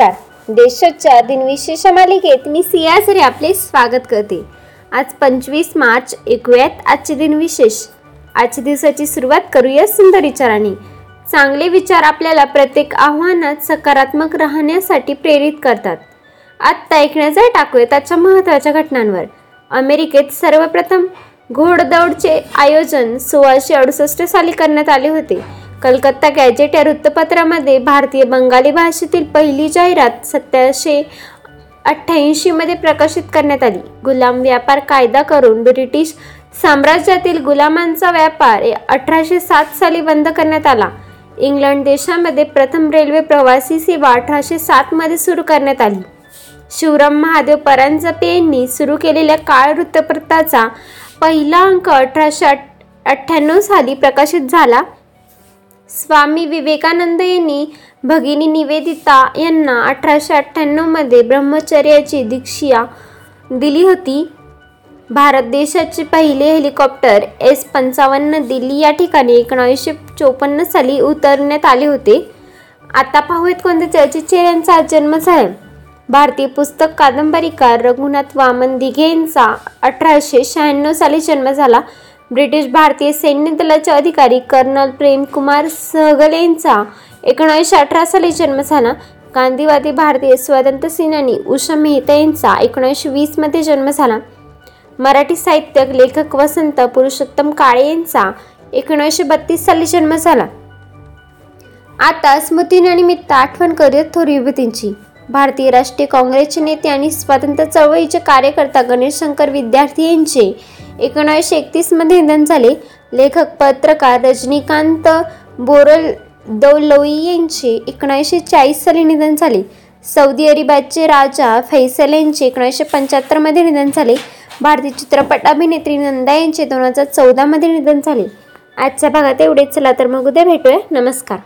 नमस्कार. देशाच्या दिनविशेष मालिकेत मी सियासरी आपले स्वागत करते. आज पंचवीस मार्च ऐकूयात आजचे दिनविशेष. आजच्या दिवसाची सुरुवात करूया सुंदर विचारांनी. चांगले विचार आपल्याला प्रत्येक आव्हानात सकारात्मक राहण्यासाठी प्रेरित करतात. आत्ता ऐकण्याचा टाकूया त्याच्या महत्त्वाच्या घटनांवर. अमेरिकेत सर्वप्रथम घोडदौडचे आयोजन सोळाशे अडुसष्ट साली करण्यात आले होते. कलकत्ता गॅजेट या वृत्तपत्रामध्ये भारतीय बंगाली भाषेतील पहिली जाहिरात सतराशे अठ्ठ्याऐंशीमध्ये प्रकाशित करण्यात आली. गुलाम व्यापार कायदा करून ब्रिटिश साम्राज्यातील गुलामांचा व्यापार अठराशे सात साली बंद करण्यात आला. इंग्लंड देशामध्ये प्रथम रेल्वे प्रवासी सेवा अठराशे सातमध्ये सुरू करण्यात आली. शिवराम महादेव परांजपे यांनी सुरू केलेल्या काळ वृत्तपत्राचा पहिला अंक अठराशे अठ्ठ्याण्णव साली प्रकाशित झाला. स्वामी विवेकानंद यांनी भगिनी निवेदिता यांना अठराशे अठ्ठ्याण्णवमध्ये ब्रह्मचर्याची दीक्षा दिली होती. भारत देशाचे पहिले हेलिकॉप्टर एस पंचावन्न दिल्ली या ठिकाणी एकोणावीसशे चोपन्न साली उतरण्यात आले होते. आता पाहूयात कोणत्या चर्चित यांचा आज जन्म झाला. भारतीय पुस्तक कादंबरीकार रघुनाथ वामन दिघे यांचा अठराशे शहाण्णव साली जन्म झाला. ब्रिटिश भारतीय सैन्य दलाचे अधिकारी कर्नल प्रेमकुमार सहगल यांचा एकोणीसशे अठरा साली जन्म झाला. गांधीवादी भारतीय स्वातंत्र्य सेनानी उषा मेहता यांचा एकोणीसशे वीसमध्ये जन्म झाला. मराठी साहित्यक लेखक वसंत पुरुषोत्तम काळे यांचा एकोणीसशे बत्तीस साली जन्म झाला. आता स्मृतीनिमित्त आठवण करूया थोर विभूतींची. भारतीय राष्ट्रीय काँग्रेसचे नेते आणि स्वातंत्र्य चळवळीचे कार्यकर्ता गणेश शंकर विद्यार्थी यांचे एकोणीसशे एकतीसमध्ये निधन झाले. लेखक पत्रकार रजनीकांत बोरल दौलोई यांचे एकोणीसशे चाळीस साली निधन झाले. सौदी अरेबियाचे राजा फैसल यांचे एकोणीसशे पंच्याहत्तरमध्ये निधन झाले. भारतीय चित्रपट अभिनेत्री नंदा यांचे दोन हजार चौदामध्ये निधन झाले. आजच्या भागात एवढेच. चला तर मग उद्या भेटूया. नमस्कार.